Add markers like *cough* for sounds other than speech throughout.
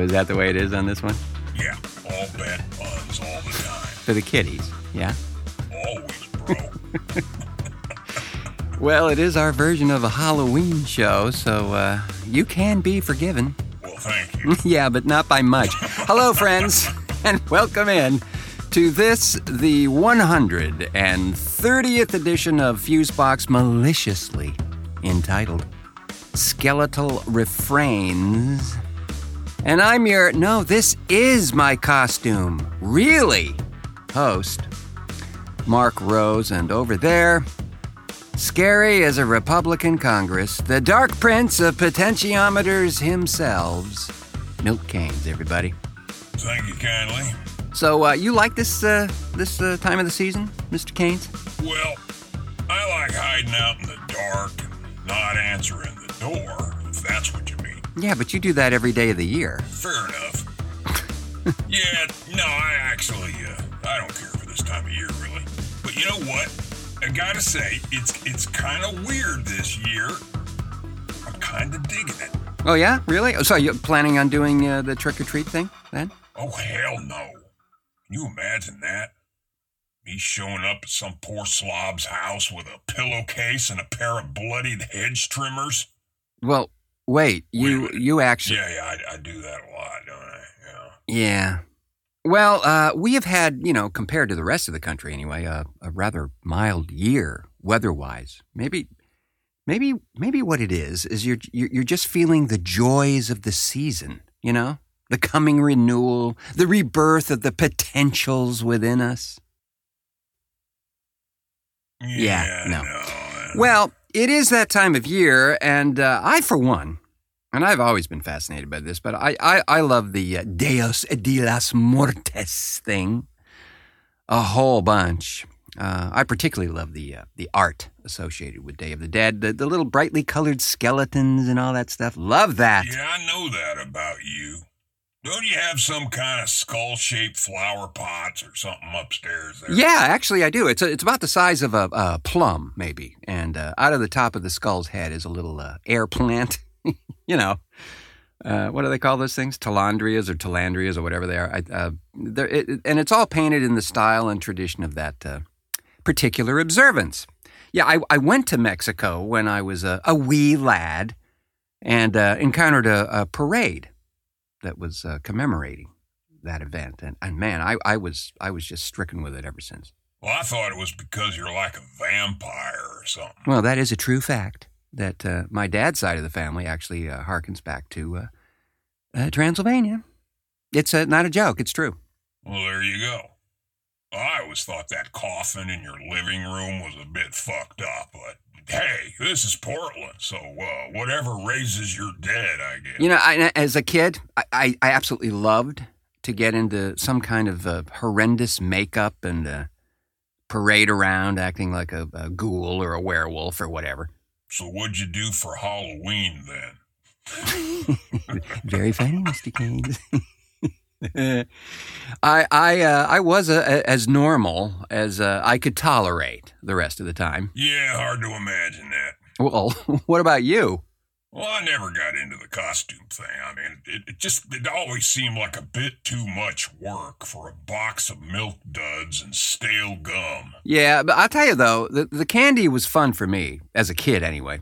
So is that the way it is on this one? Yeah, all bad puns all the time. For the kiddies, yeah? Always, bro. *laughs* Well, it is our version of a Halloween show, so uh, you can be forgiven. well, thank you. *laughs* yeah, but not by much. Hello, friends, *laughs* and welcome in to this, the 130th edition of Fusebox, maliciously entitled Skeletal Refrains. And I'm your, no, this is my costume, really, host, Marc Rose, and over there, Scary as a Republican Congress, the dark prince of potentiometers himself, Milt Kanes, everybody. Thank you kindly. So, uh, you like this uh, this uh, time of the season, Mr. Kanes? Well, I like hiding out in the dark and not answering the door, if that's what you. Yeah, but you do that every day of the year. Fair enough. *laughs* yeah, no, I actually, uh, I don't care for this time of year, really. But you know what? I gotta say, it's it's kind of weird this year. I'm kind of digging it. Oh yeah, really? Oh, So you're planning on doing uh, the trick or treat thing then? Oh hell no! Can you imagine that? Me showing up at some poor slob's house with a pillowcase and a pair of bloodied hedge trimmers. Well, wait, you Wait you actually Yeah, yeah, I, I do that a lot, don't I? Yeah. Yeah. Well, uh, we have had, you know, compared to the rest of the country anyway, uh, a rather mild year weather-wise. Maybe, maybe, maybe what it is is you're you're just feeling the joys of the season. You know, the coming renewal, the rebirth of the potentials within us. Yeah, no. uh, Well, it is that time of year, and uh, I, for one, and I've always been fascinated by this, but I, I, I love the uh, Deus de las Mortes thing a whole bunch. Uh, I particularly love the uh, the art associated with Day of the Dead, the, the little brightly colored skeletons and all that stuff. Love that. Yeah, I know that about you. Don't you have some kind of skull shaped flower pots or something upstairs there? Yeah, actually, I do. It's a, it's about the size of a, a plum, maybe, and uh, out of the top of the skull's head is a little uh, air plant. *laughs* *laughs* you know, uh, what do they call those things? Talandrias or talandrias or whatever they are. I, uh, it, and it's all painted in the style and tradition of that uh, particular observance. Yeah, I, I went to Mexico when I was a, a wee lad and uh, encountered a, a parade that was uh, commemorating that event. And, and man, I, I was I was just stricken with it ever since. Well, I thought it was because you're like a vampire or something. Well, that is a true fact that uh, my dad's side of the family actually uh, harkens back to uh, uh, Transylvania. It's uh, not a joke, it's true. Well, there you go. I always thought that coffin in your living room was a bit fucked up, but hey, this is Portland, so uh, whatever raises your dead, I guess. You know, I, as a kid, I, I, I absolutely loved to get into some kind of horrendous makeup and uh, parade around acting like a, a ghoul or a werewolf or whatever. So what'd you do for Halloween then? *laughs* Very funny, Mr. Kanes. *laughs* I I uh, I was uh, as normal as uh, I could tolerate the rest of the time. Yeah, hard to imagine that. Well, *laughs* what about you? Well, I never got into the costume thing. I mean, it, it just it always seemed like a bit too much work for a box of milk duds and stale gum. Yeah, but I'll tell you though, the, the candy was fun for me as a kid anyway,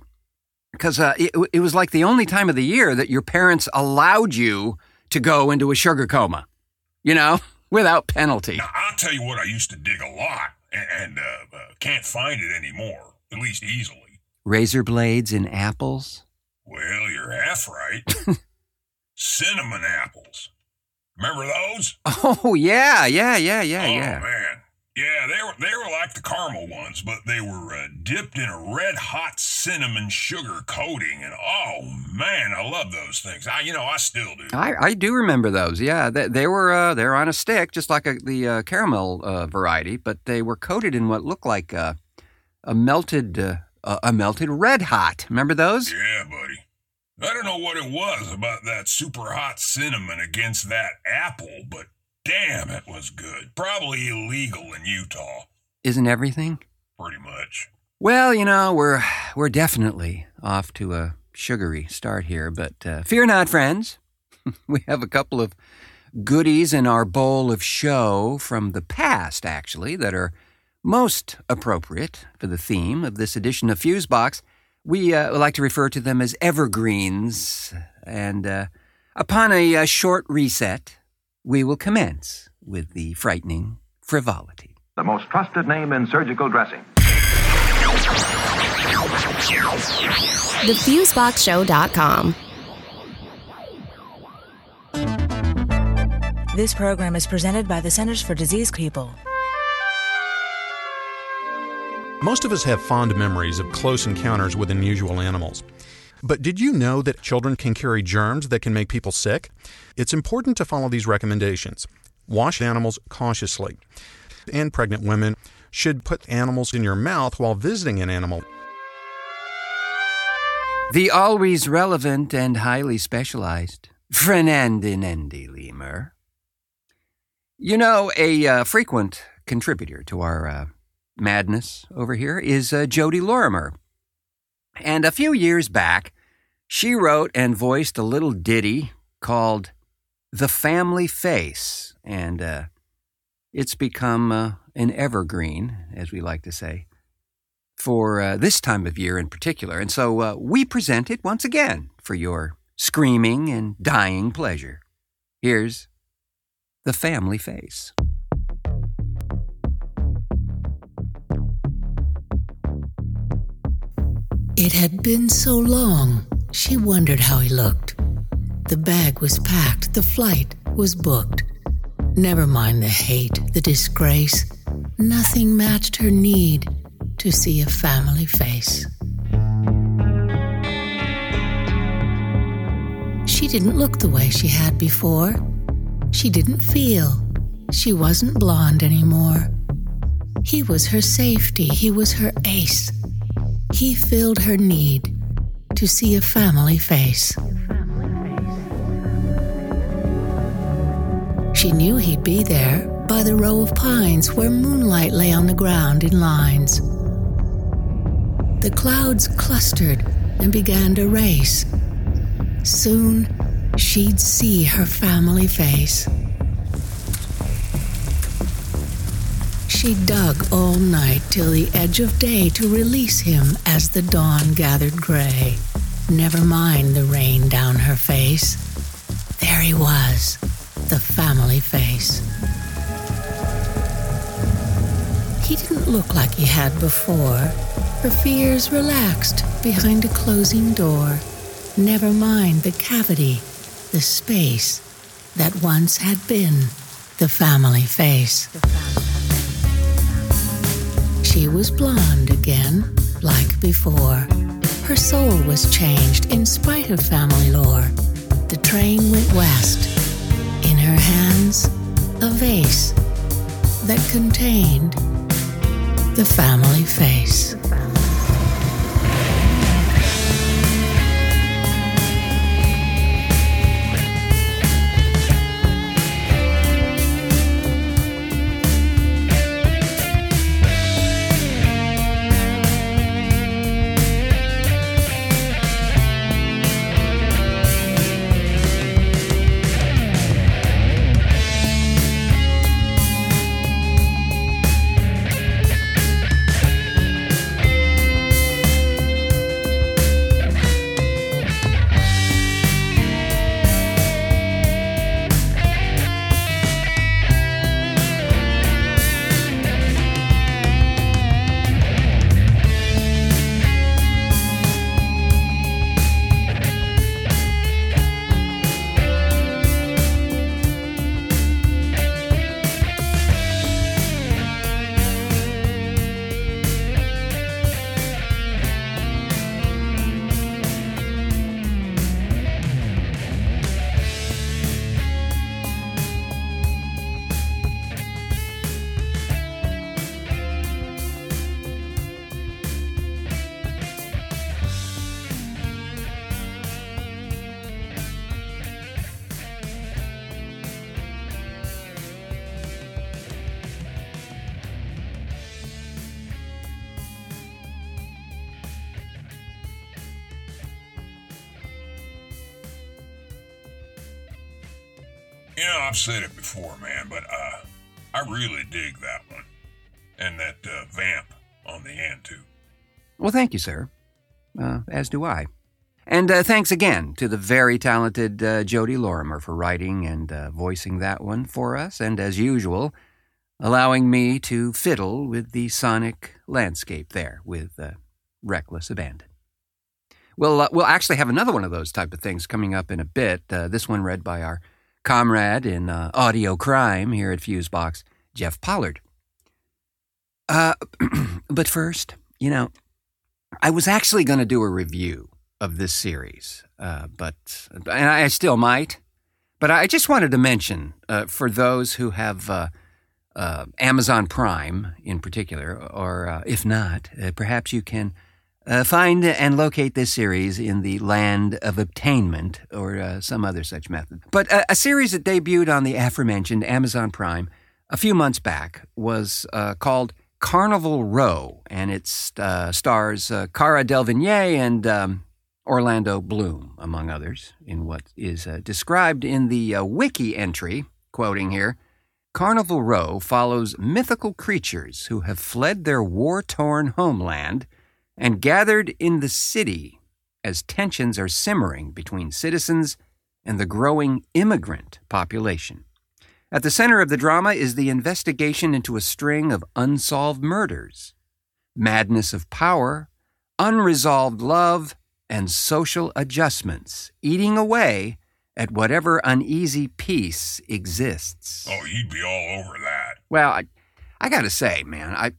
because uh, it, it was like the only time of the year that your parents allowed you to go into a sugar coma, you know, *laughs* without penalty. Now, I'll tell you what I used to dig a lot, and, and uh, uh, can't find it anymore, at least easily. Razor blades in apples. Well, you're half right. *laughs* Cinnamon apples. Remember those? Oh yeah, yeah, yeah, yeah, oh yeah. man, yeah, they were they were like the caramel ones, but they were uh, dipped in a red hot cinnamon sugar coating, and oh man, I love those things. I you know I still do. I, I do remember those. Yeah, they, they were uh, they're on a stick, just like a, the uh, caramel uh, variety, but they were coated in what looked like uh, a melted uh, a melted red hot. Remember those? Yeah, buddy. I don't know what it was about that super hot cinnamon against that apple, but damn, it was good. Probably illegal in Utah. Isn't everything? Pretty much. Well, you know, we're we're definitely off to a sugary start here, but uh, fear not, friends. *laughs* we have a couple of goodies in our bowl of show from the past, actually, that are most appropriate for the theme of this edition of Fusebox. We uh, like to refer to them as evergreens, and uh, upon a, a short reset, we will commence with the frightening frivolity. The most trusted name in surgical dressing. TheFuseboxShow.com. This program is presented by the Centers for Disease People. Most of us have fond memories of close encounters with unusual animals. But did you know that children can carry germs that can make people sick? It's important to follow these recommendations. Wash animals cautiously. And pregnant women should put animals in your mouth while visiting an animal. The always relevant and highly specialized Fernandinande LeMur. You know, a uh, frequent contributor to our uh, madness over here is uh, Jodi Lorimer. And a few years back, she wrote and voiced a little ditty called The Family Face. And uh, it's become uh, an evergreen, as we like to say, for uh, this time of year in particular. And so uh, we present it once again for your screaming and dying pleasure. Here's The Family Face. It had been so long, she wondered how he looked. The bag was packed, the flight was booked. Never mind the hate, the disgrace. Nothing matched her need to see a family face. She didn't look the way she had before. She didn't feel. She wasn't blonde anymore. He was her safety, he was her ace. He filled her need to see a family face. She knew he'd be there by the row of pines where moonlight lay on the ground in lines. The clouds clustered and began to race. Soon she'd see her family face. She dug all night till the edge of day to release him as the dawn gathered gray. Never mind the rain down her face. There he was, the family face. He didn't look like he had before. Her fears relaxed behind a closing door. Never mind the cavity, the space that once had been the family face. She was blonde again, like before. Her soul was changed in spite of family lore. The train went west. In her hands, a vase that contained the family face. You know, I've said it before, man, but uh, I really dig that one. And that uh, vamp on the end, too. Well, thank you, sir. Uh, as do I. And uh, thanks again to the very talented uh, Jodi Lorimer for writing and uh, voicing that one for us, and as usual, allowing me to fiddle with the sonic landscape there with uh, reckless abandon. We'll, uh, we'll actually have another one of those type of things coming up in a bit. Uh, this one read by our comrade in uh, audio crime here at Fusebox, Jeff Pollard. Uh, *clears throat* but first, you know, I was actually going to do a review of this series, uh, but and I still might. But I just wanted to mention uh, for those who have uh, uh Amazon Prime in particular, or uh, if not, perhaps you can find and locate this series in the land of obtainment or some other such method. But a series that debuted on the aforementioned Amazon Prime a few months back was called Carnival Row, and it stars Cara Delevingne and um, Orlando Bloom, among others, in what is uh, described in the uh, wiki entry, quoting here Carnival Row follows mythical creatures who have fled their war torn homeland and gathered in the city as tensions are simmering between citizens and the growing immigrant population. At the center of the drama is the investigation into a string of unsolved murders, madness of power, unresolved love, and social adjustments, eating away at whatever uneasy peace exists. Oh, you'd be all over that. Well, I, I got to say, man, I,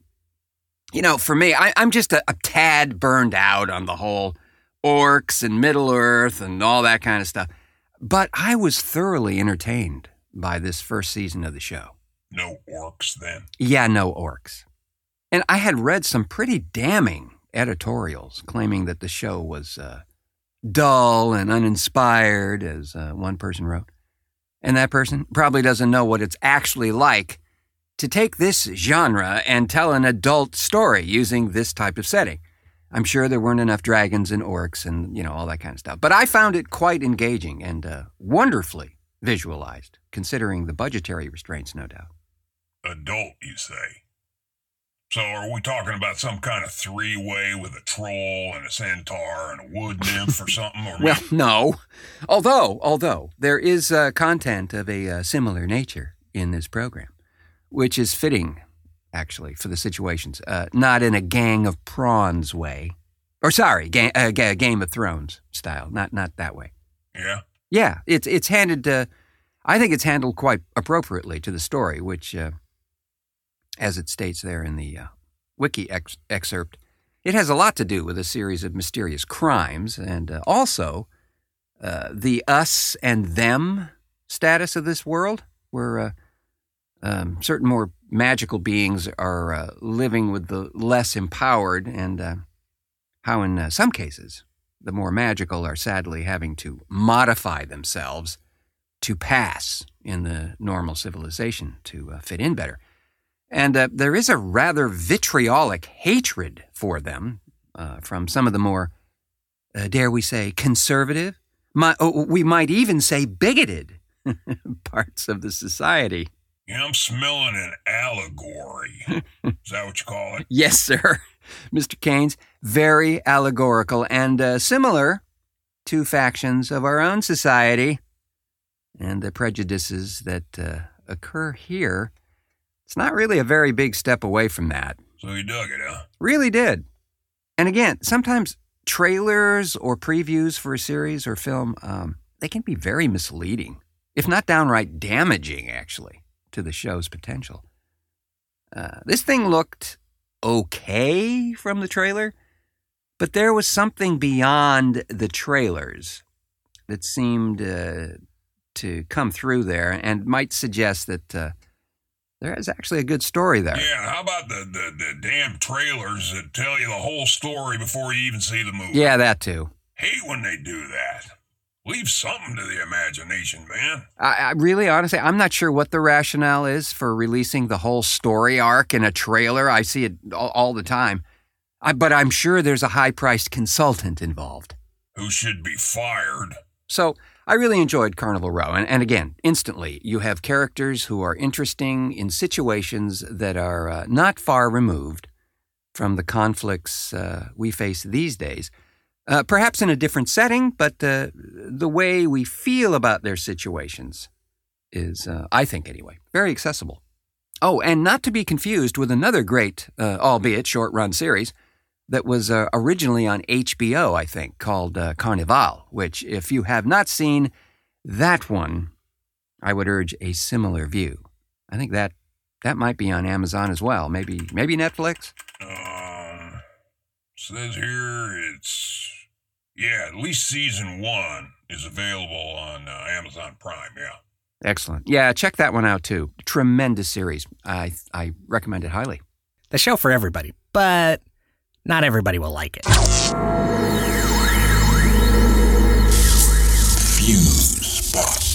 you know, for me, I, am just a, a tad burned out on the whole orcs and Middle Earth and all that kind of stuff. But I was thoroughly entertained by this first season of the show. No orcs, then? Yeah, no orcs. And I had read some pretty damning editorials claiming that the show was uh, dull and uninspired, as uh, one person wrote. And that person probably doesn't know what it's actually like to take this genre and tell an adult story using this type of setting. I'm sure there weren't enough dragons and orcs and, you know, all that kind of stuff. But I found it quite engaging and uh, wonderfully visualized, considering the budgetary restraints, no doubt. Adult, you say? So are we talking about some kind of three way with a troll and a centaur and a wood *laughs* nymph or something? Or well, no. Although, although there is uh, content of a uh, similar nature in this program, which is fitting, actually, for the situations. Uh, not in a Gang of Prawns way, or sorry, ga- uh, ga- Game of Thrones style. Not not that way. Yeah. Yeah, it's it's handed. Uh, I think it's handled quite appropriately to the story, which uh, as it states there in the uh, wiki ex- excerpt, it has a lot to do with a series of mysterious crimes and uh, also uh, the us and them status of this world, where uh, um, certain more magical beings are uh, living with the less empowered, and uh, how, in some cases, the more magical are sadly having to modify themselves to pass in the normal civilization to fit in better. And uh, there is a rather vitriolic hatred for them uh, from some of the more, uh, dare we say, conservative, my, oh, we might even say bigoted *laughs* parts of the society. Yeah, I'm smelling an allegory. *laughs* is that what you call it? Yes, sir. *laughs* Mr. Kanes, very allegorical and uh, similar to factions of our own society and the prejudices that uh, occur here it's not really a very big step away from that. So you dug it, huh? Really did. And again, sometimes trailers or previews for a series or film, um, they can be very misleading, if not downright damaging, actually, to the show's potential. Uh, this thing looked okay from the trailer, but there was something beyond the trailers that seemed uh, to come through there and might suggest that uh, there is actually a good story there. Yeah, how about the, the, the damn trailers that tell you the whole story before you even see the movie? Yeah, that too. Hate when they do that. Leave something to the imagination, man. I, I, really, honestly, I'm not sure what the rationale is for releasing the whole story arc in a trailer. I see it all, all the time. I, but I'm sure there's a high priced consultant involved. Who should be fired. So I really enjoyed Carnival Row. And, and again, instantly, you have characters who are interesting in situations that are uh, not far removed from the conflicts uh, we face these days. Uh, perhaps in a different setting, but uh, the way we feel about their situations is, uh, I think anyway, very accessible. Oh, and not to be confused with another great, uh, albeit short run series that was uh, originally on HBO, I think, called uh, Carnival, which, if you have not seen that one, I would urge a similar view. I think that that might be on Amazon as well. Maybe maybe Netflix. Um, says here it's yeah, at least season one is available on uh, Amazon Prime. Yeah. Excellent. Yeah, check that one out too. Tremendous series. I I recommend it highly. The show for everybody, but not everybody will like it. Fusebox.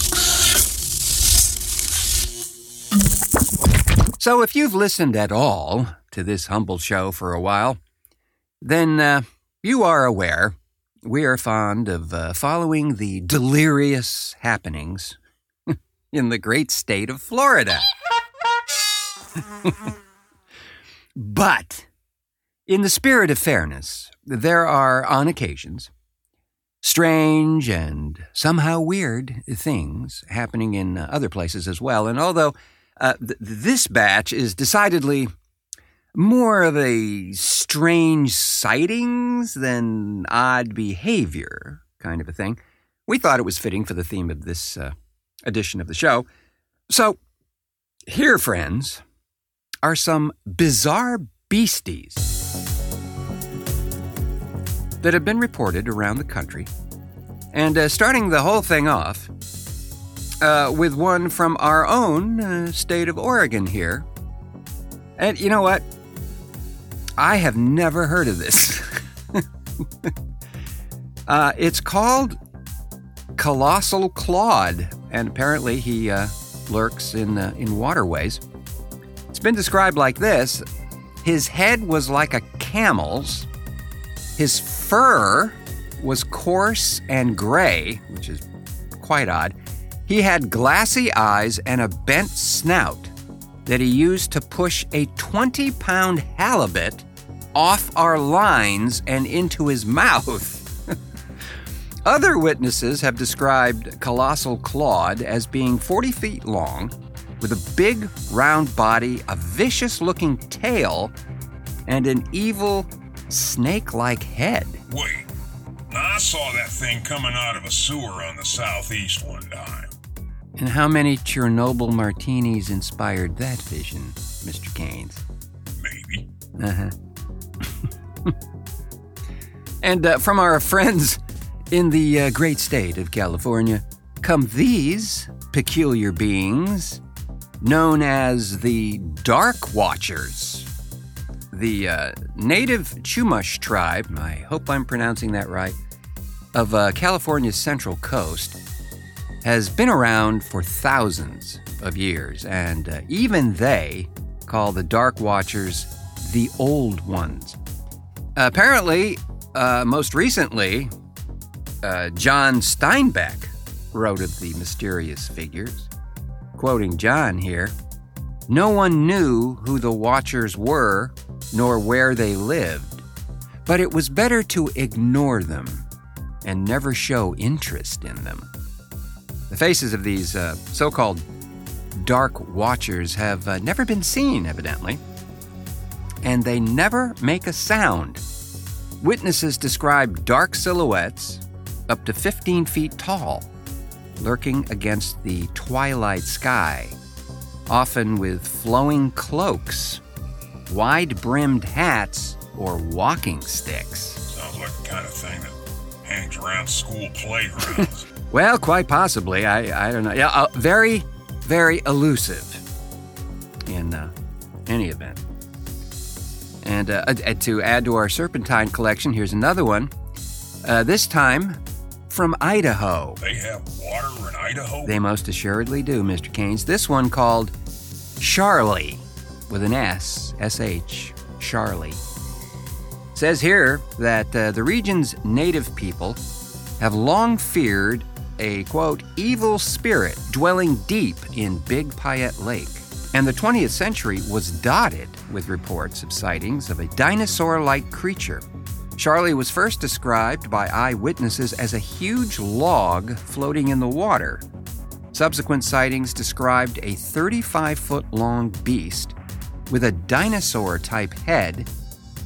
So, if you've listened at all to this humble show for a while, then uh, you are aware we are fond of uh, following the delirious happenings *laughs* in the great state of Florida. *laughs* but, in the spirit of fairness, there are, on occasions, strange and somehow weird things happening in other places as well. And although uh, th- this batch is decidedly more of a strange sightings than odd behavior kind of a thing, we thought it was fitting for the theme of this uh, edition of the show. So, here, friends, are some bizarre beasties that have been reported around the country. And uh, starting the whole thing off uh, with one from our own uh, state of Oregon here. And you know what? I have never heard of this. *laughs* uh, it's called Colossal Claude, and apparently he uh, lurks in, uh, in waterways. It's been described like this His head was like a camel's, his fur was coarse and gray, which is quite odd. He had glassy eyes and a bent snout that he used to push a 20 pound halibut off our lines and into his *laughs* mouth. Other witnesses have described Colossal Claude as being 40 feet long, with a big round body, a vicious looking tail, and an evil snake like head. Wait, I saw that thing coming out of a sewer on the southeast one time. And how many Chernobyl martinis inspired that vision, Mr. Kanes? Maybe. Uh-huh. *laughs* and uh, from our friends in the uh, great state of California come these peculiar beings known as the Dark Watchers. The uh, native Chumash tribe, I hope I'm pronouncing that right, of uh, California's central coast has been around for thousands of years, and uh, even they call the Dark Watchers the Old Ones. Apparently, uh, most recently, uh, John Steinbeck wrote of the mysterious figures. Quoting John here No one knew who the Watchers were nor where they lived, but it was better to ignore them and never show interest in them. The faces of these uh, so called Dark Watchers have uh, never been seen, evidently, and they never make a sound. Witnesses describe dark silhouettes up to 15 feet tall, lurking against the twilight sky, often with flowing cloaks, wide brimmed hats, or walking sticks. Sounds like the kind of thing that hangs around school playgrounds. *laughs* Well, quite possibly. I, I don't know. Yeah, uh, very, very elusive in uh, any event. And uh, uh, to add to our serpentine collection, here's another one. Uh, this time from Idaho. they have water in Idaho? They most assuredly do, Mr. Kanes. This one called Sharlie with an S, S H, Sharlie. Says here that uh, the region's native people have long feared a quote, evil spirit dwelling deep in Big Payette Lake. And the 20th century was dotted with reports of sightings of a dinosaur like creature. Sharlie was first described by eyewitnesses as a huge log floating in the water. Subsequent sightings described a 35 foot long beast with a dinosaur type head,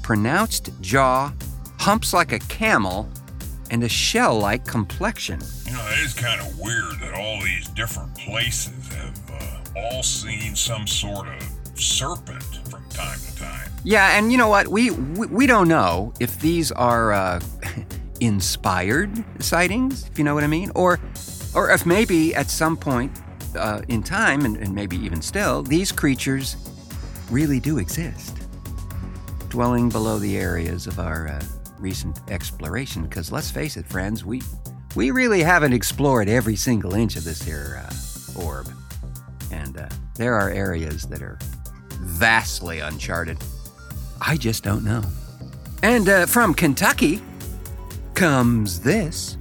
pronounced jaw, humps like a camel, and a shell like complexion. You know, it is kind of weird that all these different places have uh, all seen some sort of serpent from time to time. Yeah, and you know what? We we, we don't know if these are uh, *laughs* inspired sightings, if you know what I mean, or or if maybe at some point uh, in time, and, and maybe even still, these creatures really do exist, dwelling below the areas of our uh, recent exploration. Because let's face it, friends, we we really haven't explored every single inch of this here uh, orb, and uh, there are areas that are vastly uncharted. I just don't know. And uh, from Kentucky comes this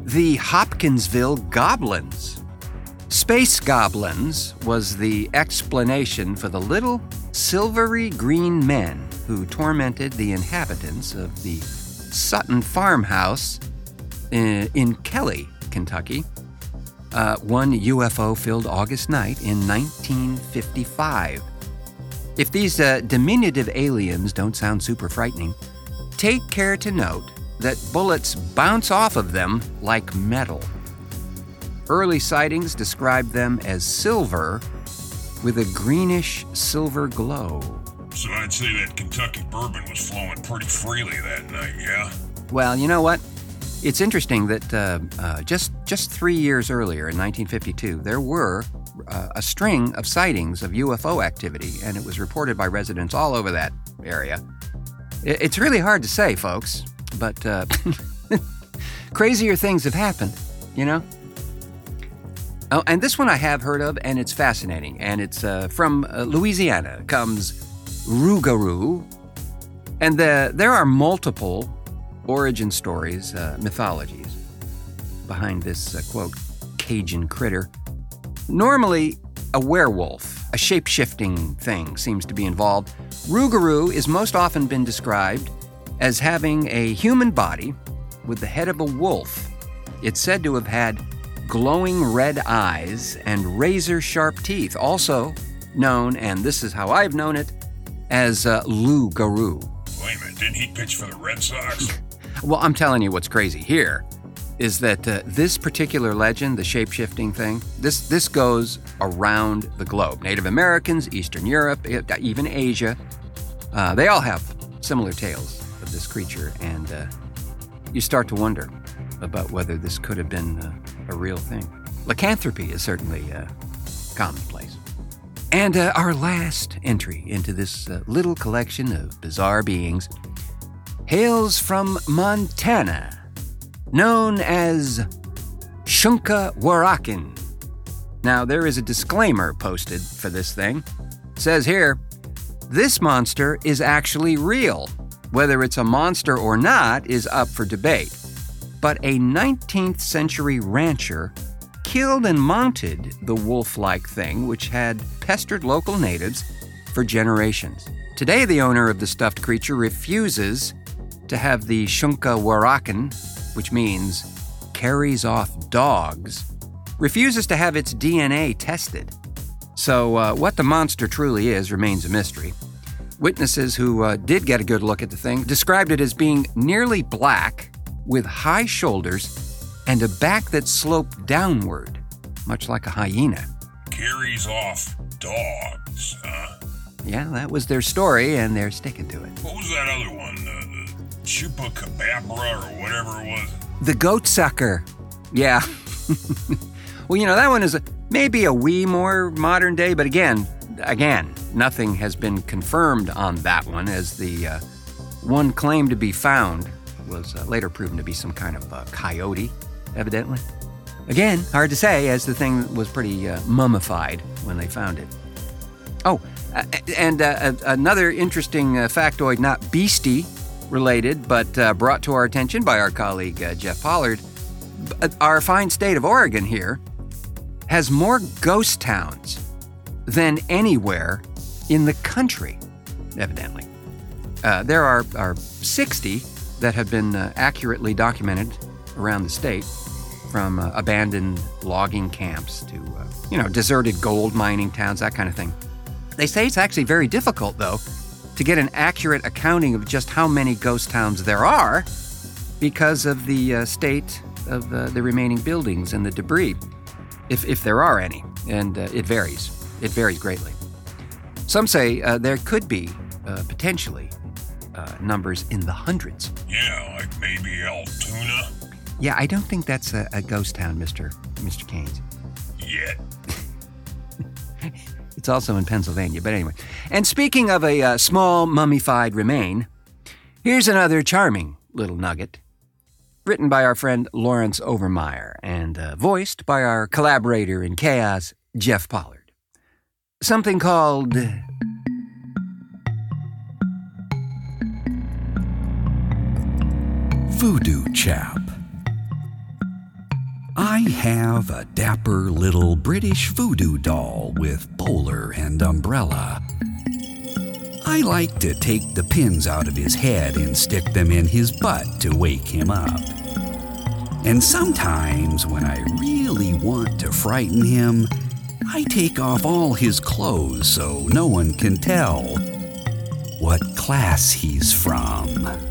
the Hopkinsville Goblins. Space Goblins was the explanation for the little silvery green men who tormented the inhabitants of the Sutton farmhouse in, in Kelly, Kentucky. Uh, one UFO filled August night in 1955. If these uh, diminutive aliens don't sound super frightening, take care to note that bullets bounce off of them like metal. Early sightings described them as silver with a greenish silver glow. So I'd say that Kentucky bourbon was flowing pretty freely that night, yeah? Well, you know what? It's interesting that uh, uh, just just three years earlier, in 1952, there were uh, a string of sightings of UFO activity, and it was reported by residents all over that area. I- It's really hard to say, folks, but uh, *laughs* crazier things have happened, you know? Oh, and this one I have heard of, and it's fascinating. And it's uh, from uh, Louisiana. Comes Rougarou, and the, there are multiple origin stories, uh, mythologies behind this uh, quote Cajun critter. Normally, a werewolf, a shape shifting thing, seems to be involved. Rougarou is most often been described as having a human body with the head of a wolf. It's said to have had glowing red eyes and razor sharp teeth, also known, and this is how I've known it, as uh, Lou Garou. Wait a minute, didn't he pitch for the Red Sox? *laughs* Well, I'm telling you what's crazy here is that uh, this particular legend, the shape-shifting thing, this this goes around the globe. Native Americans, Eastern Europe, e- even Asia, uh, they all have similar tales of this creature, and uh, you start to wonder about whether this could have been uh, a real thing. Lycanthropy is certainly uh, commonplace. And uh, our last entry into this uh, little collection of bizarre beings hails from Montana, known as Shunka Warakin. Now, there is a disclaimer posted for this thing. It says here, this monster is actually real. Whether it's a monster or not is up for debate. But a 19th century rancher killed and mounted the wolf like thing, which had pestered local natives for generations. Today, the owner of the stuffed creature refuses to have the Shunka Warakin, which means carries off dogs, refuses to have its DNA tested. So, uh, what the monster truly is remains a mystery. Witnesses who uh, did get a good look at the thing described it as being nearly black, with high shoulders and a back that sloped downward, much like a hyena. Carries off dogs, huh? Yeah, that was their story, and they're sticking to it. What was that other one? Uh, the Chupacabra or whatever it was? The goat sucker. Yeah. *laughs* well, you know, that one is a, maybe a wee more modern day, but again, again, nothing has been confirmed on that one, as the uh, one claimed to be found was uh, later proven to be some kind of uh, coyote, evidently. Again, hard to say, as the thing was pretty uh, mummified when they found it. Oh, and uh, another interesting uh, factoid, not beastie related, but uh, brought to our attention by our colleague uh, Jeff Pollard. our fine state of Oregon here has more ghost towns than anywhere in the country, evidently. There are, are 60 that have been accurately documented around the state, from uh, abandoned logging camps to, uh, you know, deserted gold mining towns, that kind of thing. They say it's actually very difficult, though, to get an accurate accounting of just how many ghost towns there are because of the uh, state of uh, the remaining buildings and the debris, if, if there are any, and uh, it varies. It varies greatly. Some say uh, there could be potentially numbers in the hundreds. Yeah, like maybe Altoona. Yeah, I don't think that's a, a ghost town, Mister Mister Kanes. Yet. *laughs* It's also in Pennsylvania, but anyway. And speaking of a uh, small mummified remain, here's another charming little nugget. Written by our friend Laurence Overmire and uh, voiced by our collaborator in chaos, Jeff Pollard. Something called. Voodoo Chap. I have a dapper little British voodoo doll with bowler and umbrella. I like to take the pins out of his head and stick them in his butt to wake him up. And sometimes, when I really want to frighten him, I take off all his clothes so no one can tell what class he's from.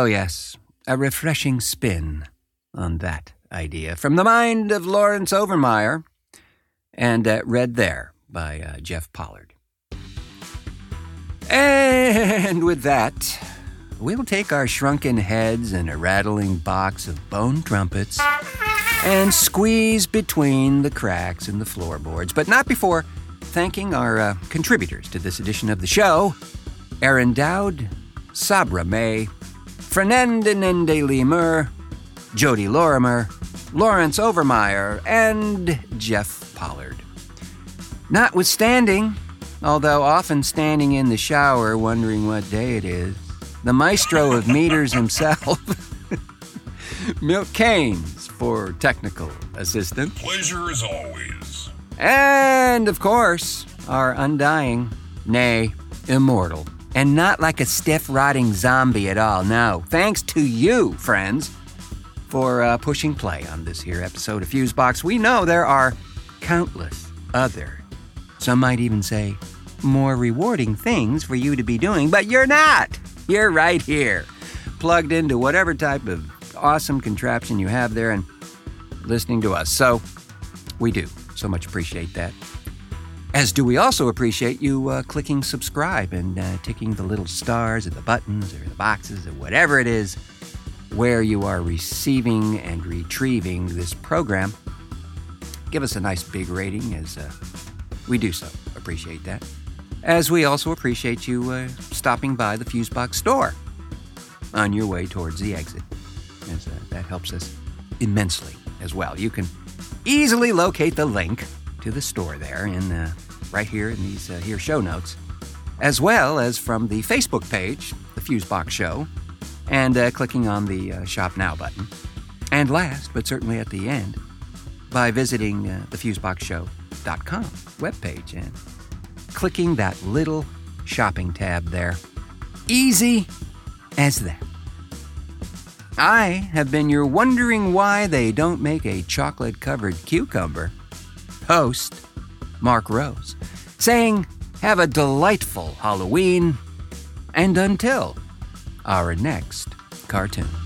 Oh, yes, a refreshing spin on that idea from the mind of Laurence Overmire and uh, read there by uh, Jeff Pollard. And with that, we'll take our shrunken heads and a rattling box of bone trumpets and squeeze between the cracks in the floorboards, but not before thanking our uh, contributors to this edition of the show Aaron Doud, Sabra May, Fernandinande LeMur, Jodi Lorimer, Laurence Overmire, and Jeff Pollard. Notwithstanding, although often standing in the shower wondering what day it is, the maestro of *laughs* meters himself, *laughs* Milt Kanes, for technical assistance. Pleasure as always. And of course, our undying, nay, immortal, and not like a stiff, rotting zombie at all. No, thanks to you, friends, for uh, pushing play on this here episode of Fusebox. We know there are countless other, some might even say, more rewarding things for you to be doing, but you're not. You're right here, plugged into whatever type of awesome contraption you have there and listening to us. So, we do so much appreciate that. As do we also appreciate you uh, clicking subscribe and uh, ticking the little stars or the buttons or the boxes or whatever it is where you are receiving and retrieving this program. Give us a nice big rating as uh, we do so. Appreciate that. As we also appreciate you uh, stopping by the Fusebox store on your way towards the exit, as uh, that helps us immensely as well. You can easily locate the link to the store there in uh, right here in these uh, here show notes, as well as from the Facebook page, the Fusebox Show, and uh, clicking on the uh, Shop Now button. And last, but certainly at the end, by visiting uh, the FuseboxShow.com webpage and clicking that little shopping tab there. Easy as that. I have been your wondering why they don't make a chocolate covered cucumber host, Marc Rose, saying, Have a delightful Halloween, and until our next cartoon.